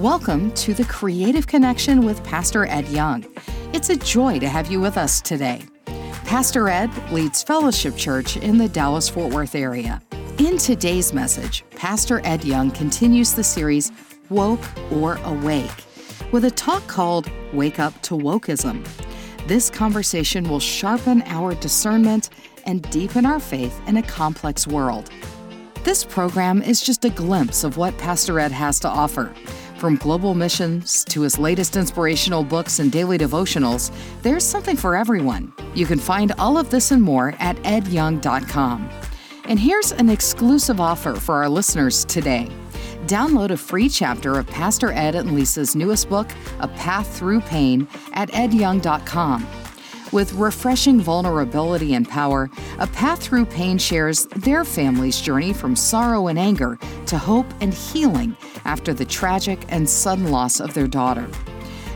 Welcome to the Creative Connection with Pastor Ed Young. It's a joy to have you with us today. Pastor Ed leads Fellowship Church in the Dallas Fort Worth area. In today's message, Pastor Ed Young continues the series Woke or Awake with a talk called Wake Up to Wokeism. This conversation will sharpen our discernment and deepen our faith in a complex world. This program is just a glimpse of what Pastor Ed has to offer. From global missions to his latest inspirational books and daily devotionals, there's something for everyone. You can find all of this and more at edyoung.com. And here's an exclusive offer for our listeners today. Download a free chapter of Pastor Ed and Lisa's newest book, A Path Through Pain, at edyoung.com. With refreshing vulnerability and power, A Path Through Pain shares their family's journey from sorrow and anger to hope and healing after the tragic and sudden loss of their daughter.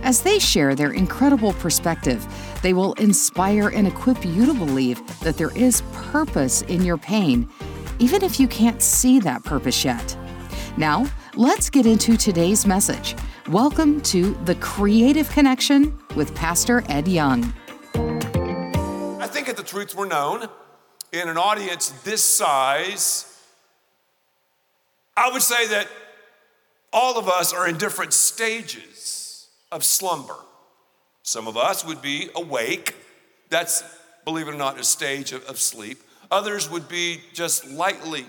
As they share their incredible perspective, they will inspire and equip you to believe that there is purpose in your pain, even if you can't see that purpose yet. Now, let's get into today's message. Welcome to The Creative Connection with Pastor Ed Young I think if the truths were known in an audience this size, I would say that all of us are in different stages of slumber. Some of us would be awake. That's, believe it or not, a stage of, of sleep. Others would be just lightly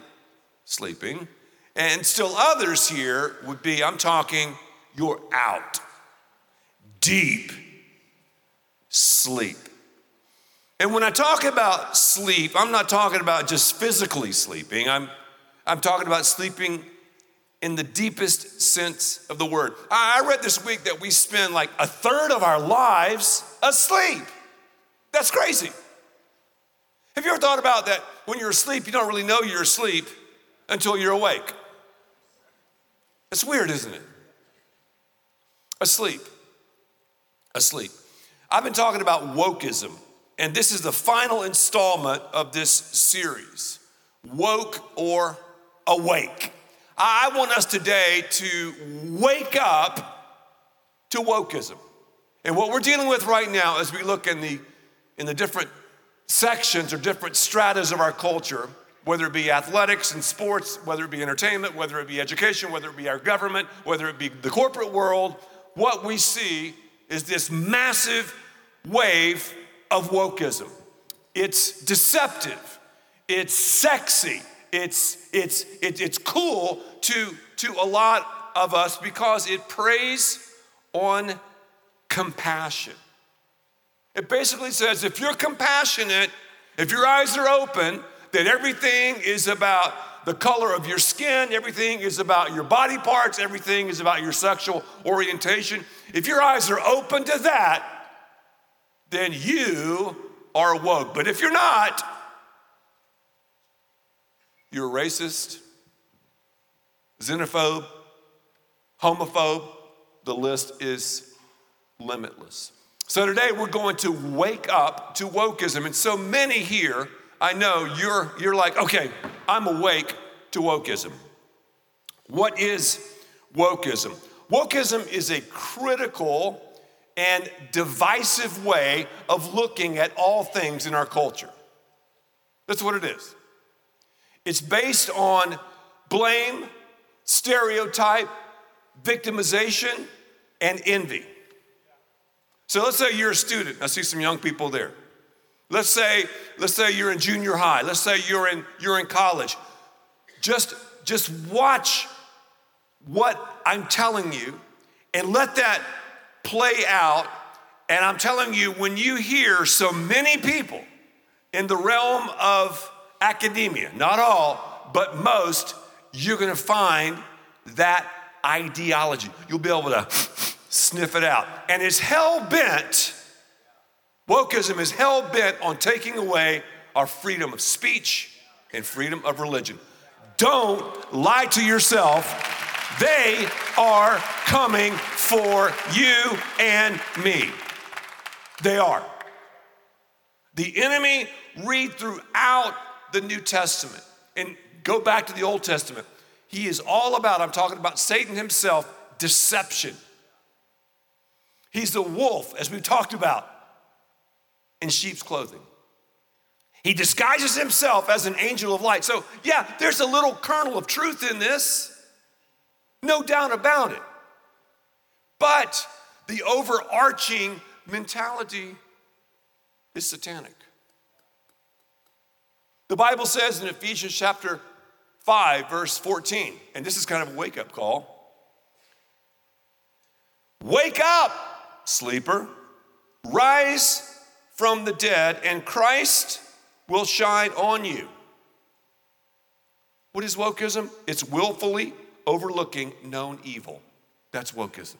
sleeping. And still others here would be, I'm talking, you're out. Deep sleep. And when I talk about sleep, I'm not talking about just physically sleeping. I'm, I'm talking about sleeping in the deepest sense of the word. I, read this week that we spend like a third of our lives asleep. That's crazy. Have you ever thought about that? When you're asleep, you don't really know you're asleep until you're awake. It's weird, isn't it? Asleep. Asleep. I've been talking about wokeism and this is the final installment of this series Woke or Awake. I want us today to wake up to wokeism. And what we're dealing with right now as we look in the, in the different sections or different stratas of our culture, whether it be athletics and sports, whether it be entertainment, whether it be education, whether it be our government, whether it be the corporate world, what we see is this massive wave of wokeism. It's deceptive, it's sexy, it's, it's, it, it's cool to, to a lot of us because it preys on compassion. It basically says if you're compassionate, if your eyes are open, then everything is about the color of your skin, everything is about your body parts, everything is about your sexual orientation. If your eyes are open to that, then you are woke. But if you're not, you're a racist, xenophobe, homophobe. The list is limitless. So today we're going to wake up to wokeism. And so many here, I know you're, you're like, okay, I'm awake to wokeism. What is wokeism? Wokeism is a critical and divisive way of looking at all things in our culture. That's what it is. It's based on blame, stereotype, victimization, and envy. So let's say you're a student. I see some young people there. Let's say, let's say you're in junior high. Let's say you're in, you're in college. Just, just watch what I'm telling you and let that play out. And I'm telling you, when you hear so many people in the realm of academia, not all, but most, you're gonna find that ideology. You'll be able to sniff it out. And it's hell bent, wokeism is hell bent on taking away our freedom of speech and freedom of religion. Don't lie to yourself they are coming for you and me. They are. The enemy, read throughout the New Testament and go back to the Old Testament. He is all about, I'm talking about Satan himself, deception. He's the wolf, as we've talked about, in sheep's clothing. He disguises himself as an angel of light. So, yeah, there's a little kernel of truth in this, no doubt about it. But the overarching mentality is satanic. The Bible says in Ephesians chapter 5, verse 14, and this is kind of a wake up call Wake up, sleeper, rise from the dead, and Christ will shine on you. What is wokeism? It's willfully overlooking known evil. That's wokeism.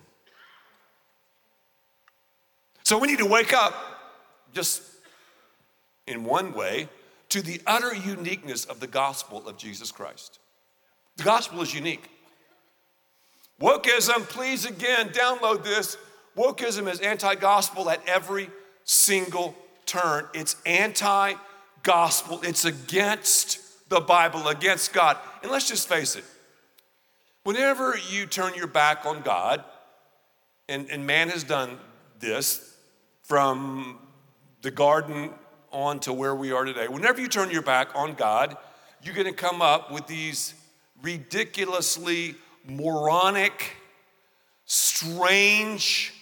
So we need to wake up just in one way to the utter uniqueness of the gospel of Jesus Christ. The gospel is unique. Wokeism, please again, download this. Wokeism is anti gospel at every single turn. It's anti gospel, it's against the Bible, against God. And let's just face it whenever you turn your back on God, and, and man has done this from the garden on to where we are today, whenever you turn your back on God, you're going to come up with these ridiculously moronic, strange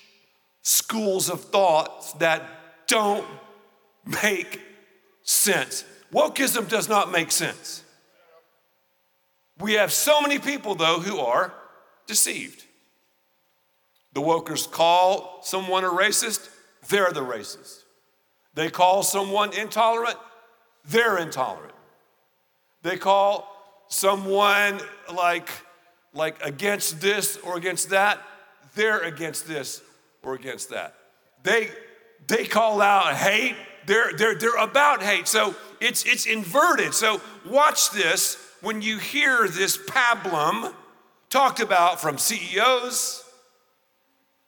schools of thoughts that don't make sense. Wokeism does not make sense. We have so many people, though, who are deceived. The wokers call someone a racist, they're the racist. They call someone intolerant, they're intolerant. They call someone like, like against this or against that, they're against this or against that. They, they call out hate, they're, they're, they're about hate. So it's, it's inverted. So watch this when you hear this pablum talked about from CEOs,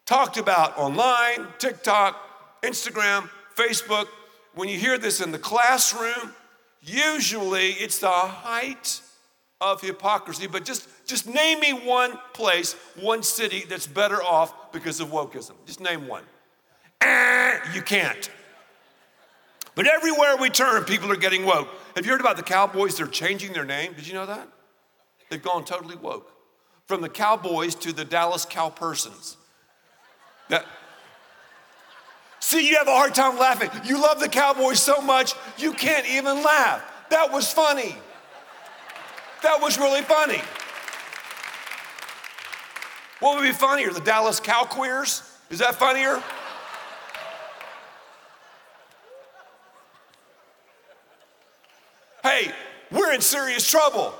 talked about online, TikTok, Instagram, Facebook. When you hear this in the classroom, usually it's the height of hypocrisy. But just, just name me one place, one city that's better off because of wokeism. Just name one. Eh, you can't. But everywhere we turn, people are getting woke. Have you heard about the Cowboys? They're changing their name. Did you know that? They've gone totally woke. From the Cowboys to the Dallas Cowpersons. That, see, you have a hard time laughing. You love the Cowboys so much, you can't even laugh. That was funny. That was really funny. What would be funnier? The Dallas Cowqueers? Is that funnier? hey, we're in serious trouble.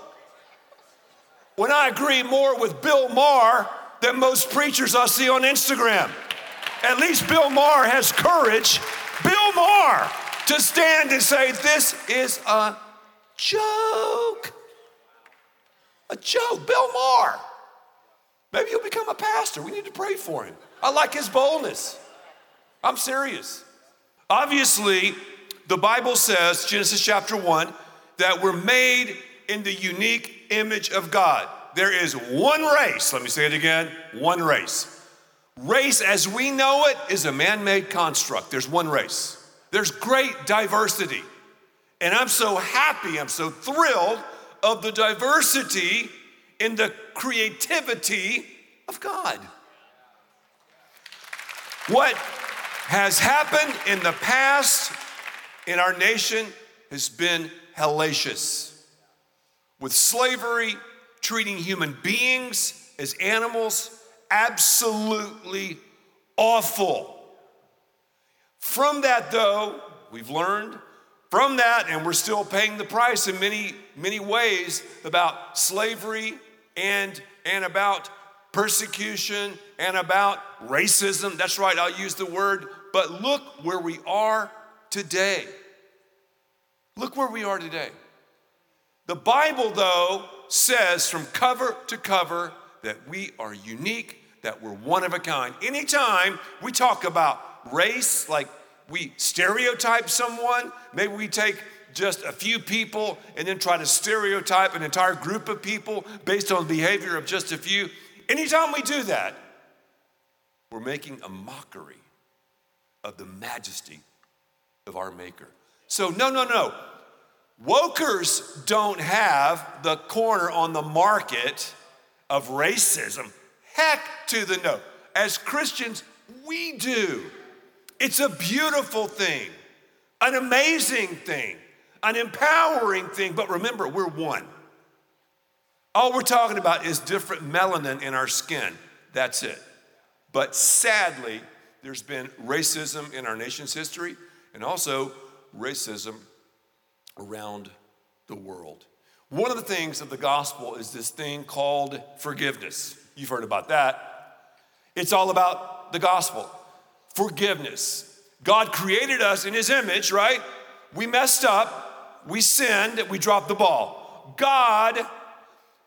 When I agree more with Bill Maher than most preachers I see on Instagram, at least Bill Maher has courage, Bill Maher, to stand and say, This is a joke. A joke. Bill Maher. Maybe he'll become a pastor. We need to pray for him. I like his boldness. I'm serious. Obviously, the Bible says, Genesis chapter 1, that we're made in the unique image of God. There is one race, let me say it again one race. Race as we know it is a man made construct. There's one race, there's great diversity. And I'm so happy, I'm so thrilled of the diversity in the creativity of God. What has happened in the past in our nation has been hellacious. With slavery, treating human beings as animals, absolutely awful. From that, though, we've learned from that, and we're still paying the price in many, many ways about slavery and, and about persecution and about racism. That's right, I'll use the word. But look where we are today. Look where we are today. The Bible, though, says from cover to cover that we are unique, that we're one of a kind. Anytime we talk about race, like we stereotype someone, maybe we take just a few people and then try to stereotype an entire group of people based on the behavior of just a few. anytime we do that, we're making a mockery of the majesty of our Maker. So, no, no, no. Wokers don't have the corner on the market of racism. Heck to the no. As Christians, we do. It's a beautiful thing, an amazing thing, an empowering thing. But remember, we're one. All we're talking about is different melanin in our skin. That's it. But sadly, there's been racism in our nation's history and also racism around the world. One of the things of the gospel is this thing called forgiveness. You've heard about that. It's all about the gospel forgiveness. God created us in his image, right? We messed up, we sinned, we dropped the ball. God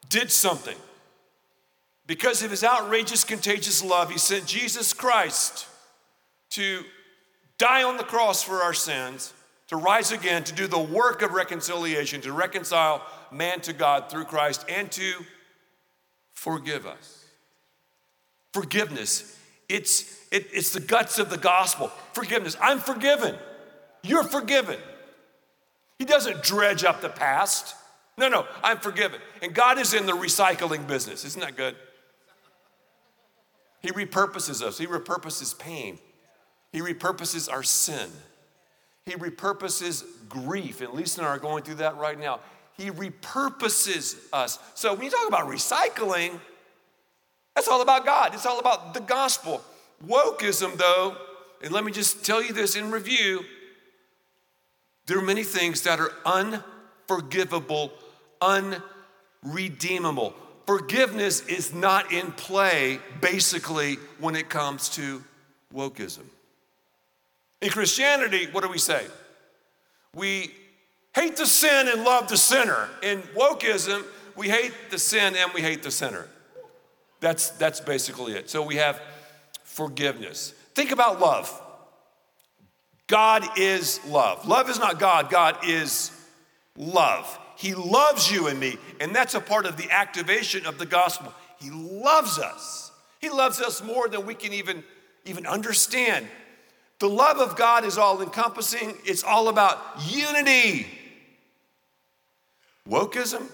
did something. Because of his outrageous, contagious love, he sent Jesus Christ to die on the cross for our sins to rise again, to do the work of reconciliation, to reconcile man to God through Christ, and to forgive us. Forgiveness. It's, it, it's the guts of the gospel. Forgiveness. I'm forgiven. You're forgiven. He doesn't dredge up the past. No, no, I'm forgiven. And God is in the recycling business. Isn't that good? He repurposes us, He repurposes pain, He repurposes our sin. He repurposes grief, and Lisa and I are going through that right now. He repurposes us. So when you talk about recycling, that's all about God. It's all about the gospel. Wokeism, though, and let me just tell you this in review there are many things that are unforgivable, unredeemable. Forgiveness is not in play, basically, when it comes to wokeism. In Christianity, what do we say? We hate the sin and love the sinner. In wokeism, we hate the sin and we hate the sinner. That's, that's basically it. So we have forgiveness. Think about love. God is love. Love is not God, God is love. He loves you and me, and that's a part of the activation of the gospel. He loves us. He loves us more than we can even, even understand. The love of God is all encompassing, it's all about unity. Wokeism,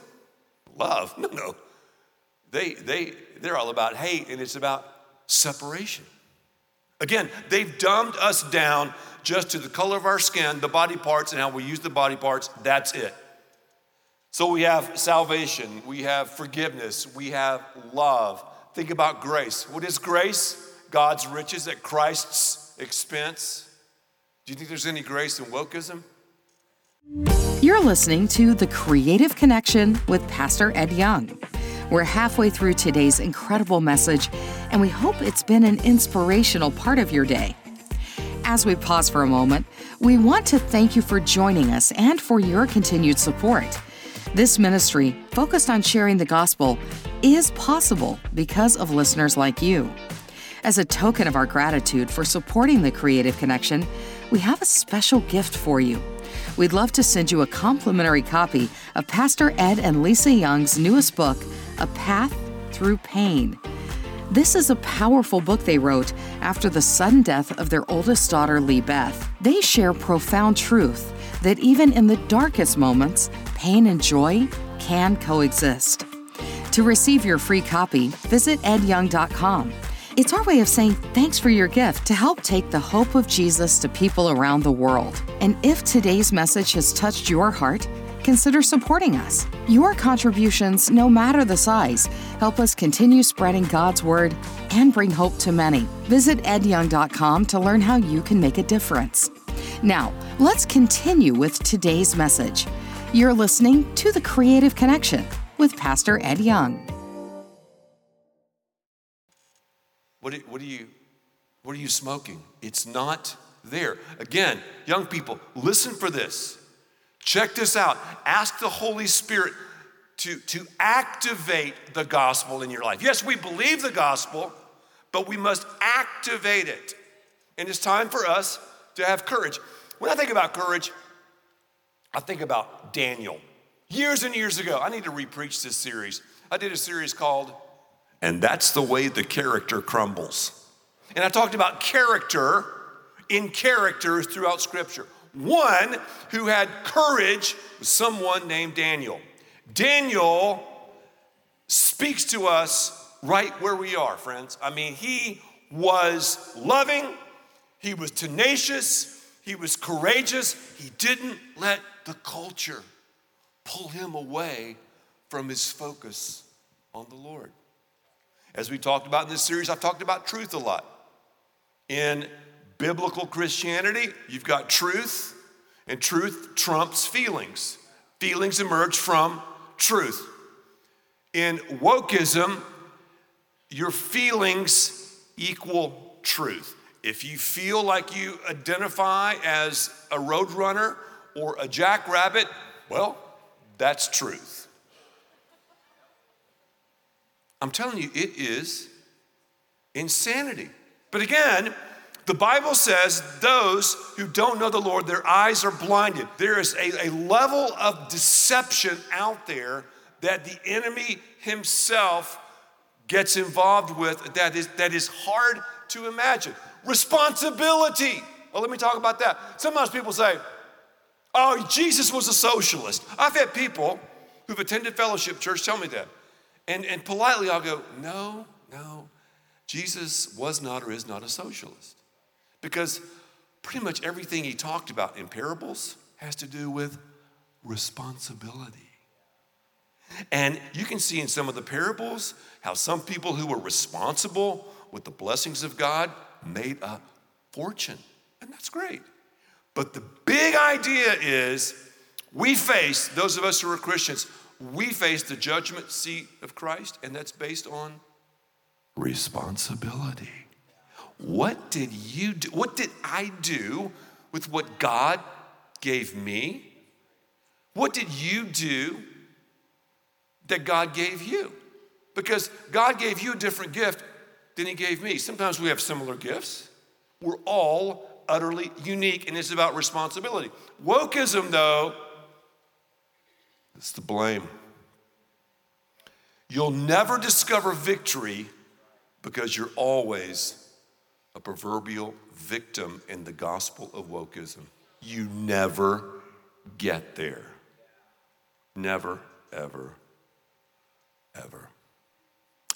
love, no, no. They, they, they're all about hate and it's about separation. Again, they've dumbed us down just to the color of our skin, the body parts, and how we use the body parts. That's it. So we have salvation, we have forgiveness, we have love. Think about grace. What is grace? God's riches at Christ's expense? Do you think there's any grace in wokeism? You're listening to The Creative Connection with Pastor Ed Young. We're halfway through today's incredible message, and we hope it's been an inspirational part of your day. As we pause for a moment, we want to thank you for joining us and for your continued support. This ministry, focused on sharing the gospel, is possible because of listeners like you. As a token of our gratitude for supporting the Creative Connection, we have a special gift for you. We'd love to send you a complimentary copy of Pastor Ed and Lisa Young's newest book, A Path Through Pain. This is a powerful book they wrote after the sudden death of their oldest daughter, Lee Beth. They share profound truth that even in the darkest moments, pain and joy can coexist. To receive your free copy, visit edyoung.com. It's our way of saying thanks for your gift to help take the hope of Jesus to people around the world. And if today's message has touched your heart, consider supporting us. Your contributions, no matter the size, help us continue spreading God's word and bring hope to many. Visit edyoung.com to learn how you can make a difference. Now, let's continue with today's message. You're listening to The Creative Connection with Pastor Ed Young. What, what, are you, what are you smoking? It's not there. Again, young people, listen for this. Check this out. Ask the Holy Spirit to, to activate the gospel in your life. Yes, we believe the gospel, but we must activate it. And it's time for us to have courage. When I think about courage, I think about Daniel. Years and years ago, I need to repreach this series. I did a series called And that's the way the character crumbles. And I talked about character in characters throughout Scripture. One who had courage was someone named Daniel. Daniel speaks to us right where we are, friends. I mean, he was loving, he was tenacious, he was courageous. He didn't let the culture pull him away from his focus on the Lord. As we talked about in this series, I've talked about truth a lot. In biblical Christianity, you've got truth, and truth trumps feelings. Feelings emerge from truth. In wokeism, your feelings equal truth. If you feel like you identify as a roadrunner or a jackrabbit, well, that's truth. I'm telling you, it is insanity. But again, the Bible says those who don't know the Lord, their eyes are blinded. There is a, a level of deception out there that the enemy himself gets involved with that is, that is hard to imagine. Responsibility. Well, let me talk about that. Sometimes people say, oh, Jesus was a socialist. I've had people who've attended fellowship church tell me that. And, and politely I'll go, no, no, Jesus was not or is not a socialist. Because pretty much everything he talked about in parables has to do with responsibility. And you can see in some of the parables how some people who were responsible with the blessings of God made a fortune. And that's great. But the big idea is we face, those of us who are Christians, we face the judgment seat of Christ, and that's based on responsibility. What did you do? What did I do with what God gave me? What did you do that God gave you? Because God gave you a different gift than He gave me. Sometimes we have similar gifts. We're all utterly unique, and it's about responsibility. Wokeism, though, it's the blame. You'll never discover victory because you're always a proverbial victim in the gospel of wokeism. You never get there. Never, ever, ever.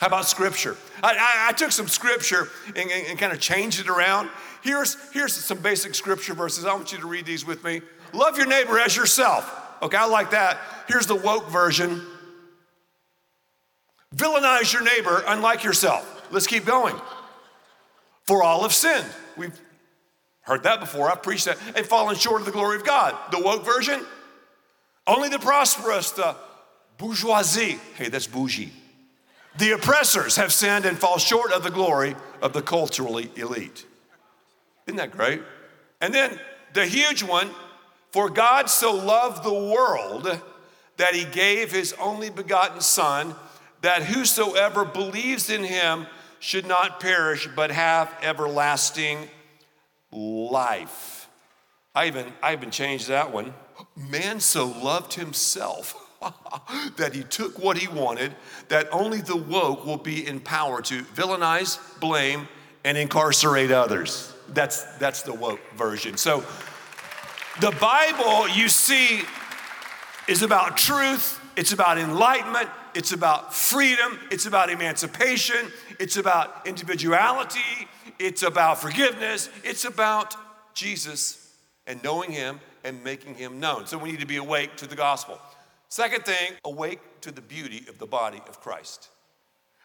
How about scripture? I, I, I took some scripture and, and, and kind of changed it around. Here's, here's some basic scripture verses. I want you to read these with me. Love your neighbor as yourself. Okay, I like that. Here's the woke version. Villainize your neighbor unlike yourself. Let's keep going for all have sinned. We've heard that before. I've preached that. And fallen short of the glory of God. The woke version, only the prosperous, the bourgeoisie, hey, that's bougie. The oppressors have sinned and fall short of the glory of the culturally elite. Isn't that great? And then the huge one, for God so loved the world that he gave his only begotten Son, that whosoever believes in him should not perish, but have everlasting life. I even, I even changed that one. Man so loved himself that he took what he wanted, that only the woke will be in power to villainize, blame, and incarcerate others. That's, that's the woke version. So the Bible, you see, is about truth, it's about enlightenment, it's about freedom, it's about emancipation, it's about individuality, it's about forgiveness, it's about Jesus and knowing Him and making Him known. So we need to be awake to the gospel. Second thing, awake to the beauty of the body of Christ.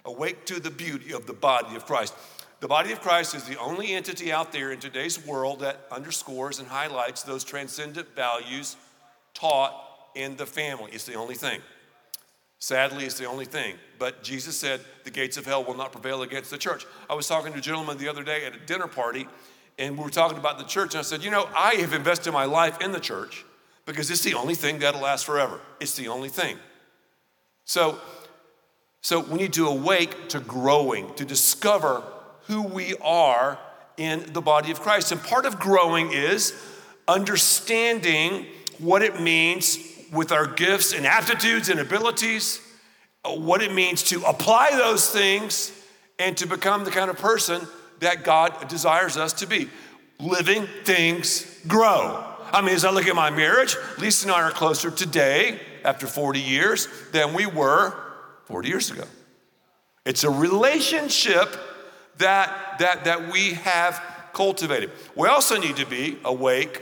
Awake to the beauty of the body of Christ. The body of Christ is the only entity out there in today's world that underscores and highlights those transcendent values taught in the family. It's the only thing. Sadly, it's the only thing. But Jesus said the gates of hell will not prevail against the church. I was talking to a gentleman the other day at a dinner party, and we were talking about the church, and I said, You know, I have invested my life in the church because it's the only thing that'll last forever. It's the only thing. So, so we need to awake to growing, to discover who we are in the body of Christ. And part of growing is understanding what it means with our gifts and aptitudes and abilities uh, what it means to apply those things and to become the kind of person that God desires us to be. Living things grow. I mean, as I look at my marriage, Lisa and I are closer today, after 40 years, than we were 40 years ago. It's a relationship that, that, that we have cultivated. We also need to be awake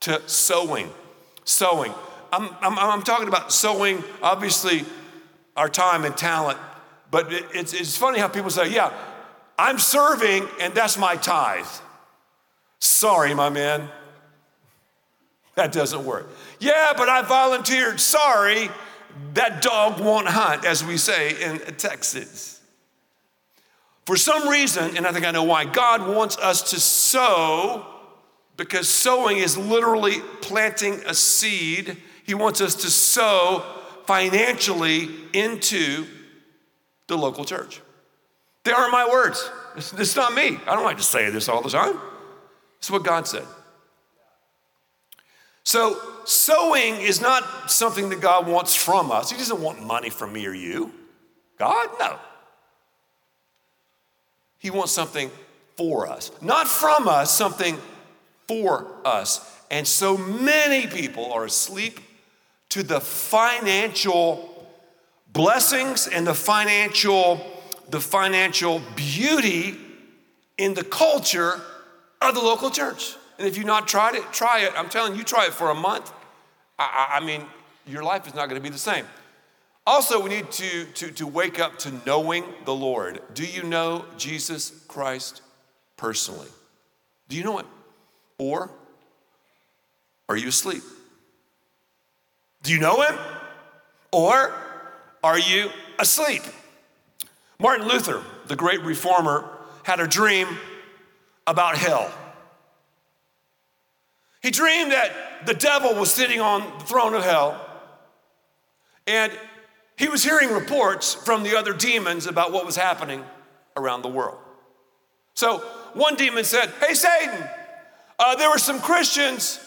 to sowing. Sowing. I'm, I'm, I'm talking about sowing, obviously, our time and talent, but it, it's, it's funny how people say, yeah, I'm serving and that's my tithe. Sorry, my man. That doesn't work. Yeah, but I volunteered. Sorry, that dog won't hunt, as we say in Texas. For some reason, and I think I know why, God wants us to sow because sowing is literally planting a seed. He wants us to sow financially into the local church. They aren't my words. It's, it's not me. I don't like to say this all the time. It's what God said. So, sowing is not something that God wants from us. He doesn't want money from me or you. God, no. He wants something for us, not from us, something for us. And so many people are asleep to the financial blessings and the financial the financial beauty in the culture of the local church. And if you've not tried it, try it. I'm telling you, try it for a month. I, I mean, your life is not going to be the same. Also, we need to, to, to wake up to knowing the Lord. Do you know Jesus Christ personally? Do you know Him? Or are you asleep? Do you know Him? Or are you asleep? Martin Luther, the great reformer, had a dream about hell. He dreamed that the devil was sitting on the throne of hell, and he was hearing reports from the other demons about what was happening around the world. So one demon said, Hey, Satan, uh, there were some Christians,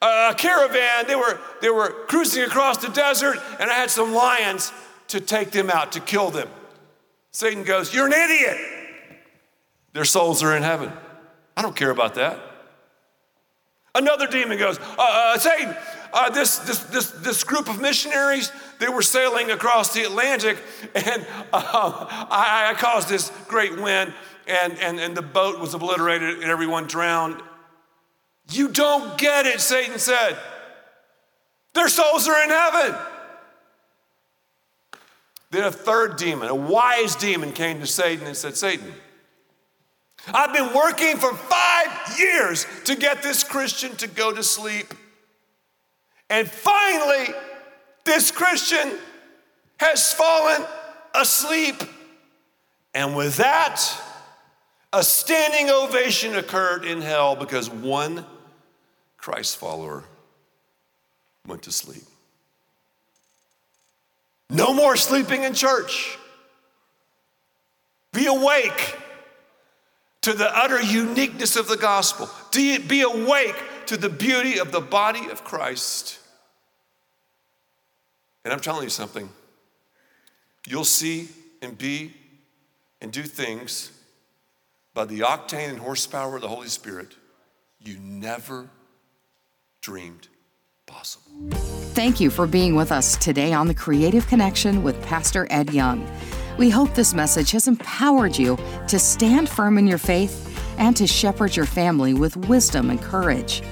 a caravan, they were, they were cruising across the desert, and I had some lions to take them out, to kill them. Satan goes, You're an idiot. Their souls are in heaven. I don't care about that. Another demon goes, uh, uh, Satan, uh, this, this, this, this group of missionaries, they were sailing across the Atlantic, and uh, I, I, caused this great wind, and, and, and the boat was obliterated, and everyone drowned. You don't get it, Satan said. Their souls are in heaven. Then a third demon, a wise demon, came to Satan and said, Satan, I've been working for five years to get this Christian to go to sleep. And finally, this Christian has fallen asleep. And with that, a standing ovation occurred in hell because one Christ follower went to sleep. No more sleeping in church. Be awake to the utter uniqueness of the gospel. Be awake to the beauty of the body of Christ. And I'm telling you something. You'll see and be and do things by the octane and horsepower of the Holy Spirit you never dreamed possible. Thank you for being with us today on the Creative Connection with Pastor Ed Young. We hope this message has empowered you to stand firm in your faith and to shepherd your family with wisdom and courage.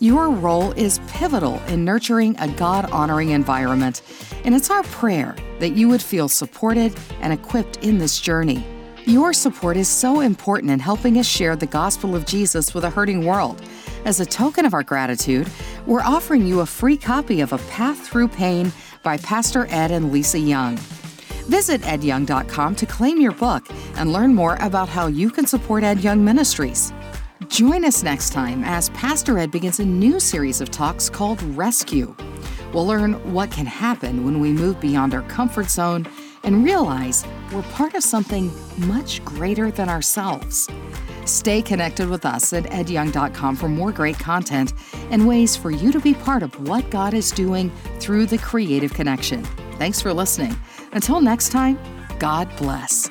Your role is pivotal in nurturing a God honoring environment, and it's our prayer that you would feel supported and equipped in this journey. Your support is so important in helping us share the gospel of Jesus with a hurting world. As a token of our gratitude, we're offering you a free copy of A Path Through Pain by Pastor Ed and Lisa Young. Visit edyoung.com to claim your book and learn more about how you can support Ed Young Ministries. Join us next time as Pastor Ed begins a new series of talks called Rescue. We'll learn what can happen when we move beyond our comfort zone and realize we're part of something much greater than ourselves. Stay connected with us at edyoung.com for more great content and ways for you to be part of what God is doing through the creative connection. Thanks for listening. Until next time, God bless.